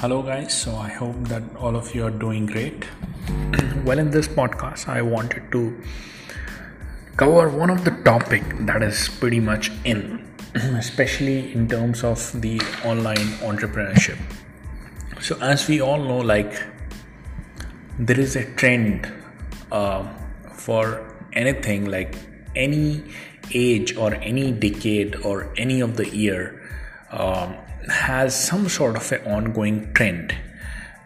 Hello, guys. So, I hope that all of you are doing great. well, in this podcast, I wanted to cover one of the topic that is pretty much in, especially in terms of the online entrepreneurship. So, as we all know, like there is a trend uh, for anything, like any age or any decade or any of the year. Um, has some sort of an ongoing trend.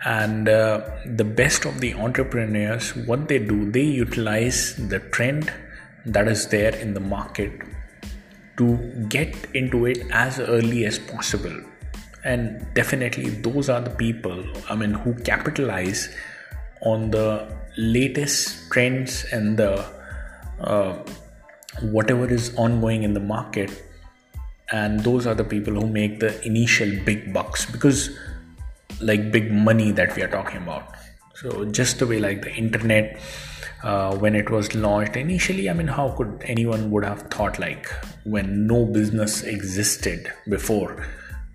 And uh, the best of the entrepreneurs what they do they utilize the trend that is there in the market to get into it as early as possible. And definitely those are the people i mean who capitalize on the latest trends and the uh, whatever is ongoing in the market and those are the people who make the initial big bucks because like big money that we are talking about. So just the way like the internet uh, when it was launched initially i mean how could anyone would have thought like when no business existed before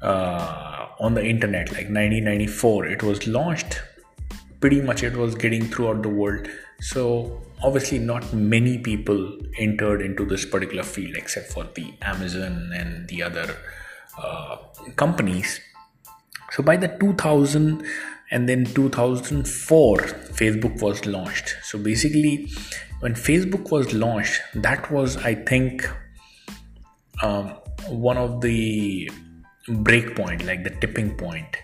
uh, on the internet like 1994 it was launched pretty much it was getting throughout the world. So obviously not many people entered into this particular field except for the amazon and the other uh, companies. So by the 2000 and then 2004 facebook was launched. So basically when facebook was launched that was i think um, one of the break point like the tipping point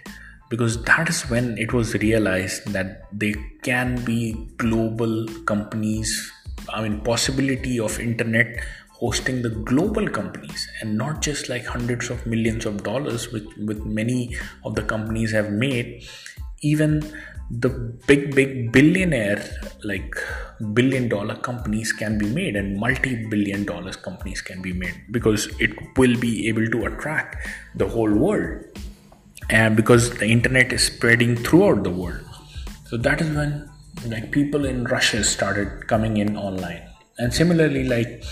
because that is when it was realized that they can be global companies i mean possibility of internet hosting the global companies and not just like hundreds of millions of dollars which with many of the companies have made. Even the big big billionaire like billion dollar companies can be made and multi billion dollars companies can be made because it will be able to attract the whole world and because the internet is spreading throughout the world. So that is when like people in russia started coming in online. And similarly like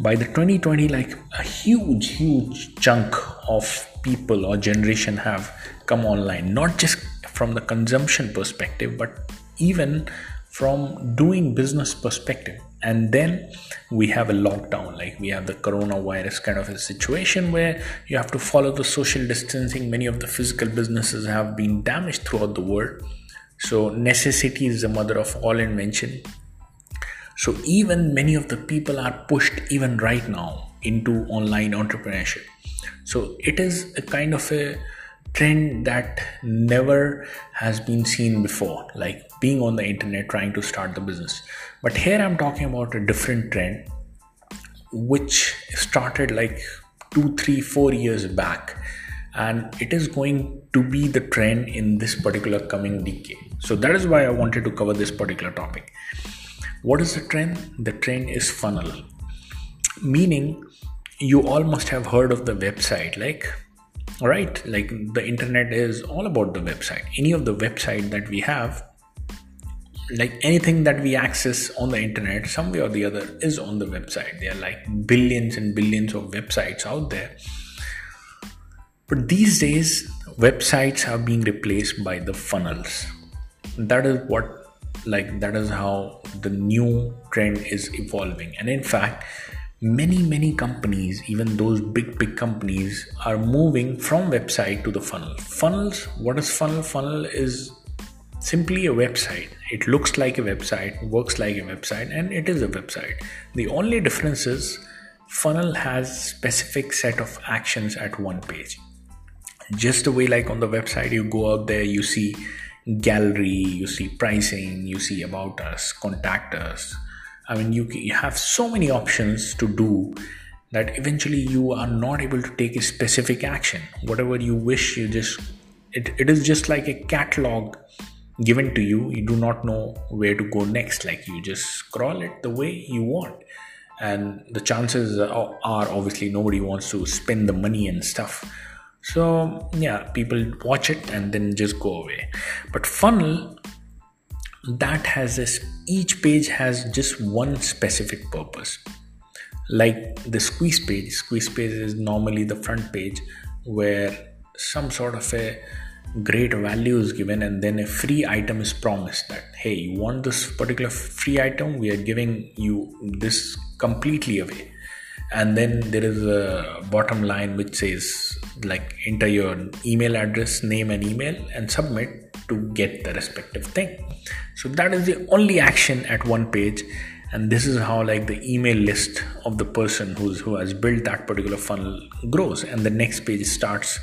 by the 2020 like a huge huge chunk of people or generation have come online not just from the consumption perspective but even from doing business perspective and then we have a lockdown like we have the coronavirus kind of a situation where you have to follow the social distancing. Many of the physical businesses have been damaged throughout the world. So necessity is the mother of all invention. So even many of the people are pushed even right now into online entrepreneurship. So it is a kind of a trend that never has been seen before like being on the internet trying to start the business. But here i'm talking about a different trend which started like two three four years back. And it is going to be the trend in this particular coming decade. So that is why i wanted to cover this particular topic. What is the trend? The trend is funnel. Meaning you all must have heard of the website like right like the internet is all about the website. Any of the website that we have like anything that we access on the internet some way or the other is on the website. There are like billions and billions of websites out there. But these days websites are being replaced by the funnels. That is what like that is how the new trend is evolving. And in fact many many companies even those big big companies are moving from website to the funnel. Funnels what is funnel? Funnel is simply a website. It looks like a website works like a website and it is a website. The only difference is funnel has specific set of actions at one page. Just the way like on the website you go out there you see gallery you see pricing you see about us contact us I mean, you, you have so many options to do that eventually you are not able to take a specific action. Whatever you wish, you just, it, it is just like a catalog given to you. You do not know where to go next. Like you just scroll it the way you want. And the chances are, are obviously nobody wants to spend the money and stuff. So, yeah, people watch it and then just go away. But funnel that has this each page has just one specific purpose. Like the squeeze page squeeze page is normally the front page where some sort of a great value is given and then a free item is promised that hey you want this particular free item? We are giving you this completely away. And then there is a bottom line which says like enter your email address name and email and submit to get the respective thing. So that is the only action at one page and this is how like the email list of the person who's who has built that particular funnel grows and the next page starts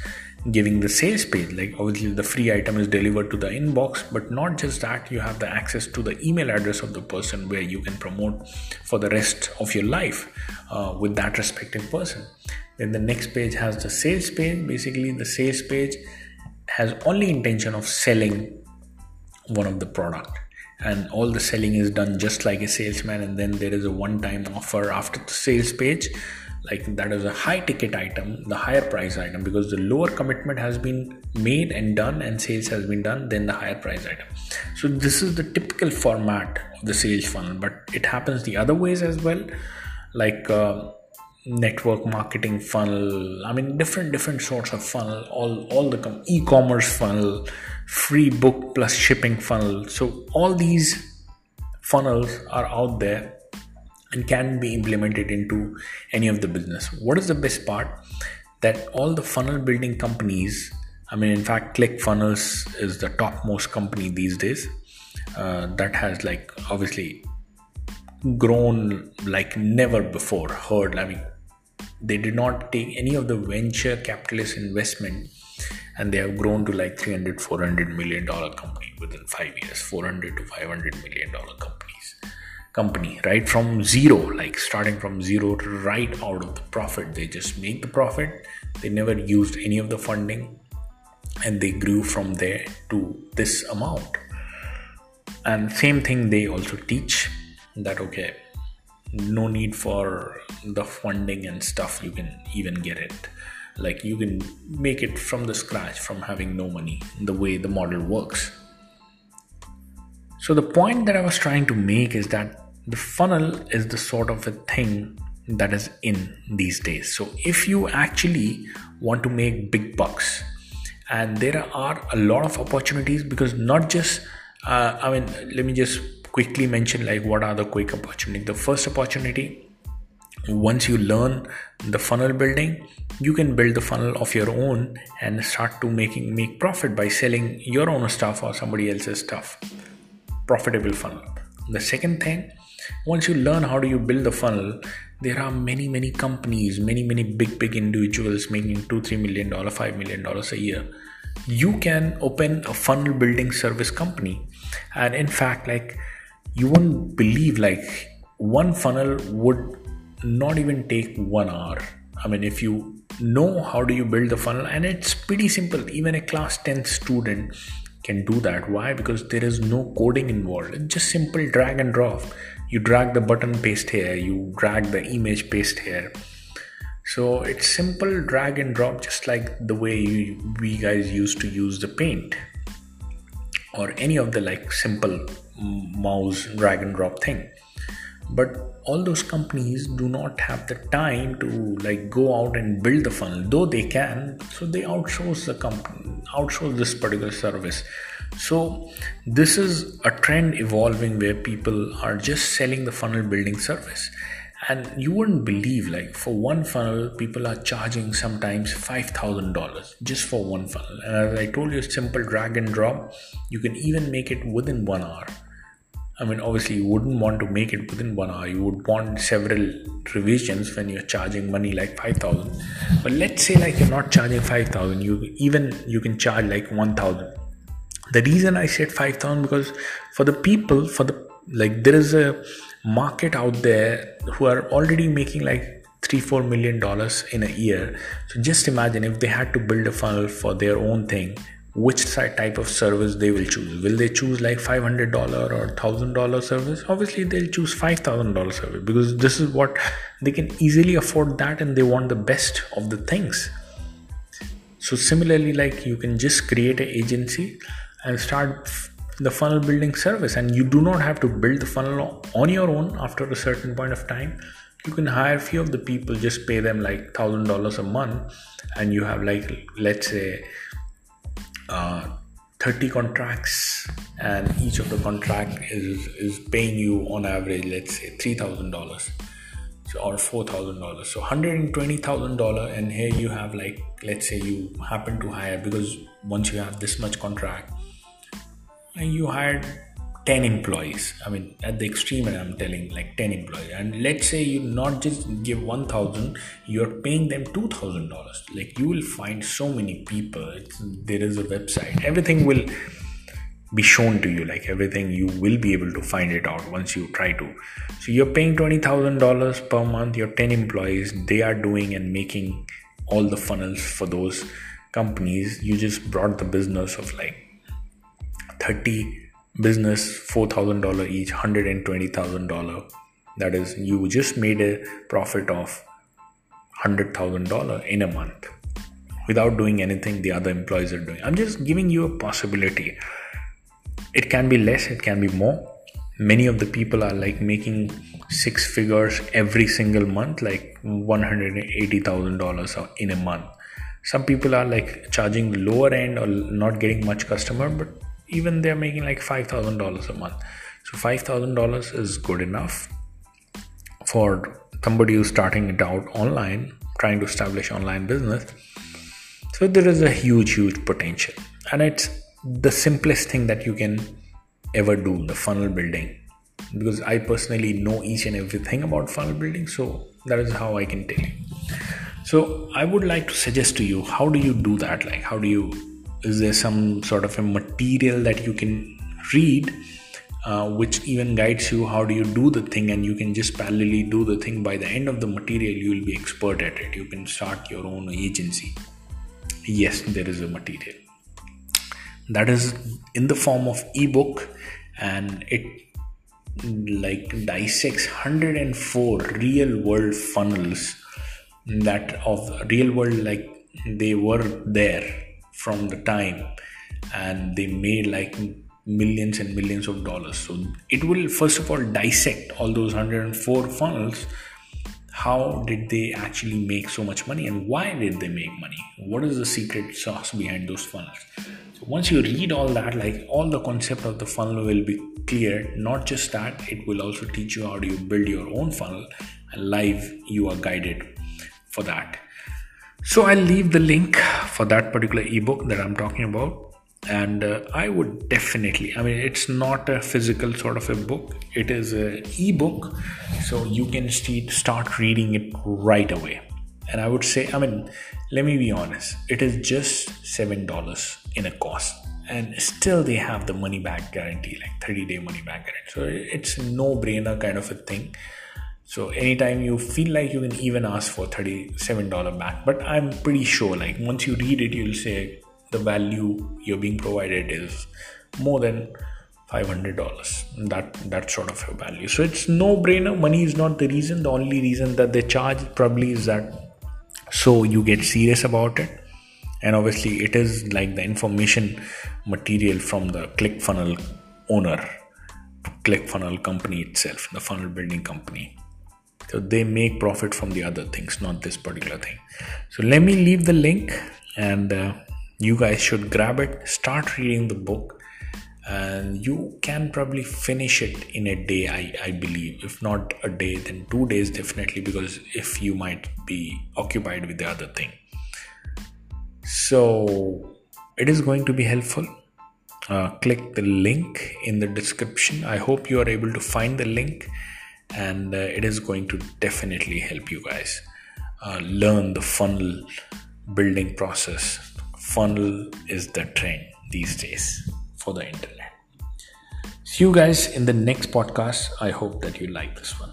giving the sales page. Like obviously the free item is delivered to the inbox but not just that you have the access to the email address of the person where you can promote for the rest of your life uh, with that respective person. Then the next page has the sales page. Basically the sales page has only intention of selling one of the product. And all the selling is done just like a salesman and then there is a one time offer after the sales page. Like that is a high ticket item the higher price item because the lower commitment has been made and done and sales has been done then the higher price item. So this is the typical format of the sales funnel but it happens the other ways as well. Like uh, network marketing funnel. I mean different different sorts of funnel. All all the com- e-commerce funnel free book plus shipping funnel. So all these funnels are out there and can be implemented into any of the business. What is the best part? That all the funnel building companies i mean in fact clickfunnels is the topmost company these days uh, that has like obviously grown like never before heard i mean they did not take any of the venture capitalist investment and they have grown to like 300 400 million dollar company within 5 years 400 to 500 million dollar companies. Company right from zero like starting from zero to right out of the profit. They just make the profit. They never used any of the funding and they grew from there to this amount. And same thing they also teach that okay no need for the funding and stuff you can even get it. Like you can make it from the scratch from having no money the way the model works. So the point that i was trying to make is that the funnel is the sort of a thing that is in these days. So if you actually want to make big bucks and there are a lot of opportunities because not just uh, i mean let me just quickly mention like what are the quick opportunity? The first opportunity once you learn the funnel building you can build the funnel of your own and start to making make profit by selling your own stuff or somebody else's stuff. Profitable funnel. The second thing once you learn how do you build the funnel there are many many companies many many big big individuals making 2 3 million dollar 5 million dollars a year. You can open a funnel building service company. And in fact like you wouldn't believe like one funnel would not even take one hour. I mean if you know how do you build the funnel and it's pretty simple. Even a class 10 student can do that. Why? Because there is no coding involved. It's just simple drag and drop. You drag the button paste here. You drag the image paste here. So it's simple drag and drop just like the way you, we guys used to use the paint or any of the like simple mouse drag and drop thing. But all those companies do not have the time to like go out and build the funnel though they can. So they outsource the company outsource this particular service. So this is a trend evolving where people are just selling the funnel building service and you wouldn't believe like for one funnel people are charging sometimes $5000 just for one funnel and as i told you simple drag and drop you can even make it within one hour I mean, obviously, you wouldn't want to make it within one hour. You would want several revisions when you're charging money like five thousand. But let's say like you're not charging five thousand. You even you can charge like one thousand. The reason I said five thousand because for the people, for the like, there is a market out there who are already making like three four million dollars in a year. So just imagine if they had to build a funnel for their own thing which type of service they will choose. Will they choose like $500 or $1000 service? Obviously, they'll choose $5000 service because this is what they can easily afford that and they want the best of the things. So, similarly, like you can just create an agency and start the funnel building service, and you do not have to build the funnel on your own after a certain point of time. You can hire a few of the people, just pay them like $1000 a month, and you have like, let's say, uh, 30 contracts and each of the contract is is paying you on average let's say $3000 so, or $4000 so $120000 and here you have like let's say you happen to hire because once you have this much contract and you hired 10 employees. I mean at the extreme and i'm telling like 10 employees. And let's say you not just give 1000 you're paying them $2000 like you will find so many people. It's, there is a website. Everything will be shown to you. Like everything you will be able to find it out once you try to. So you're paying $20000 per month. Your 10 employees they are doing and making all the funnels for those companies. You just brought the business of like 30 business $4000 each $120000 that is you just made a profit of $100000 in a month. Without doing anything the other employees are doing. I'm just giving you a possibility. It can be less it can be more. Many of the people are like making six figures every single month like $180000 in a month. Some people are like charging lower end or not getting much customer but even they're making like $5000 a month. So $5000 is good enough for somebody who's starting it out online trying to establish online business. So there is a huge huge potential. And it's the simplest thing that you can ever do the funnel building. Because i personally know each and everything about funnel building so that is how i can tell you. So i would like to suggest to you how do you do that? Like how do you is there some sort of a material that you can read uh, which even guides you how do you do the thing and you can just parallelly do the thing. By the end of the material you will be expert at it. You can start your own agency. Yes there is a material. That is in the form of ebook and it like dissects 104 real world funnels that of real world like they were there from the time and they made like millions and millions of dollars. So it will first of all dissect all those 104 funnels. How did they actually make so much money and why did they make money? What is the secret sauce behind those funnels? So once you read all that like all the concept of the funnel will be clear. Not just that it will also teach you how do you build your own funnel and live you are guided for that so I'll leave the link for that particular ebook that I'm talking about. And uh, I would definitely, I mean, it's not a physical sort of a book, it is an ebook. So you can st- start reading it right away. And I would say, I mean, let me be honest, it is just $7 in a cost. And still, they have the money back guarantee, like 30 day money back guarantee. So it's no brainer kind of a thing so anytime you feel like you can even ask for $37 back but i'm pretty sure like once you read it you'll say the value you're being provided is more than $500 that that sort of a value. So it's no brainer money is not the reason. The only reason that they charge probably is that so you get serious about it. And obviously it is like the information material from the clickfunnel owner clickfunnel company itself the funnel building company so they make profit from the other things not this particular thing. So let me leave the link and uh, you guys should grab it start reading the book and you can probably finish it in a day I, I believe. If not a day then two days definitely because if you might be occupied with the other thing. So it is going to be helpful. Uh, click the link in the description. I hope you are able to find the link and uh, it is going to definitely help you guys uh, learn the funnel building process. Funnel is the trend these days for the internet. See you guys in the next podcast. I hope that you like this one.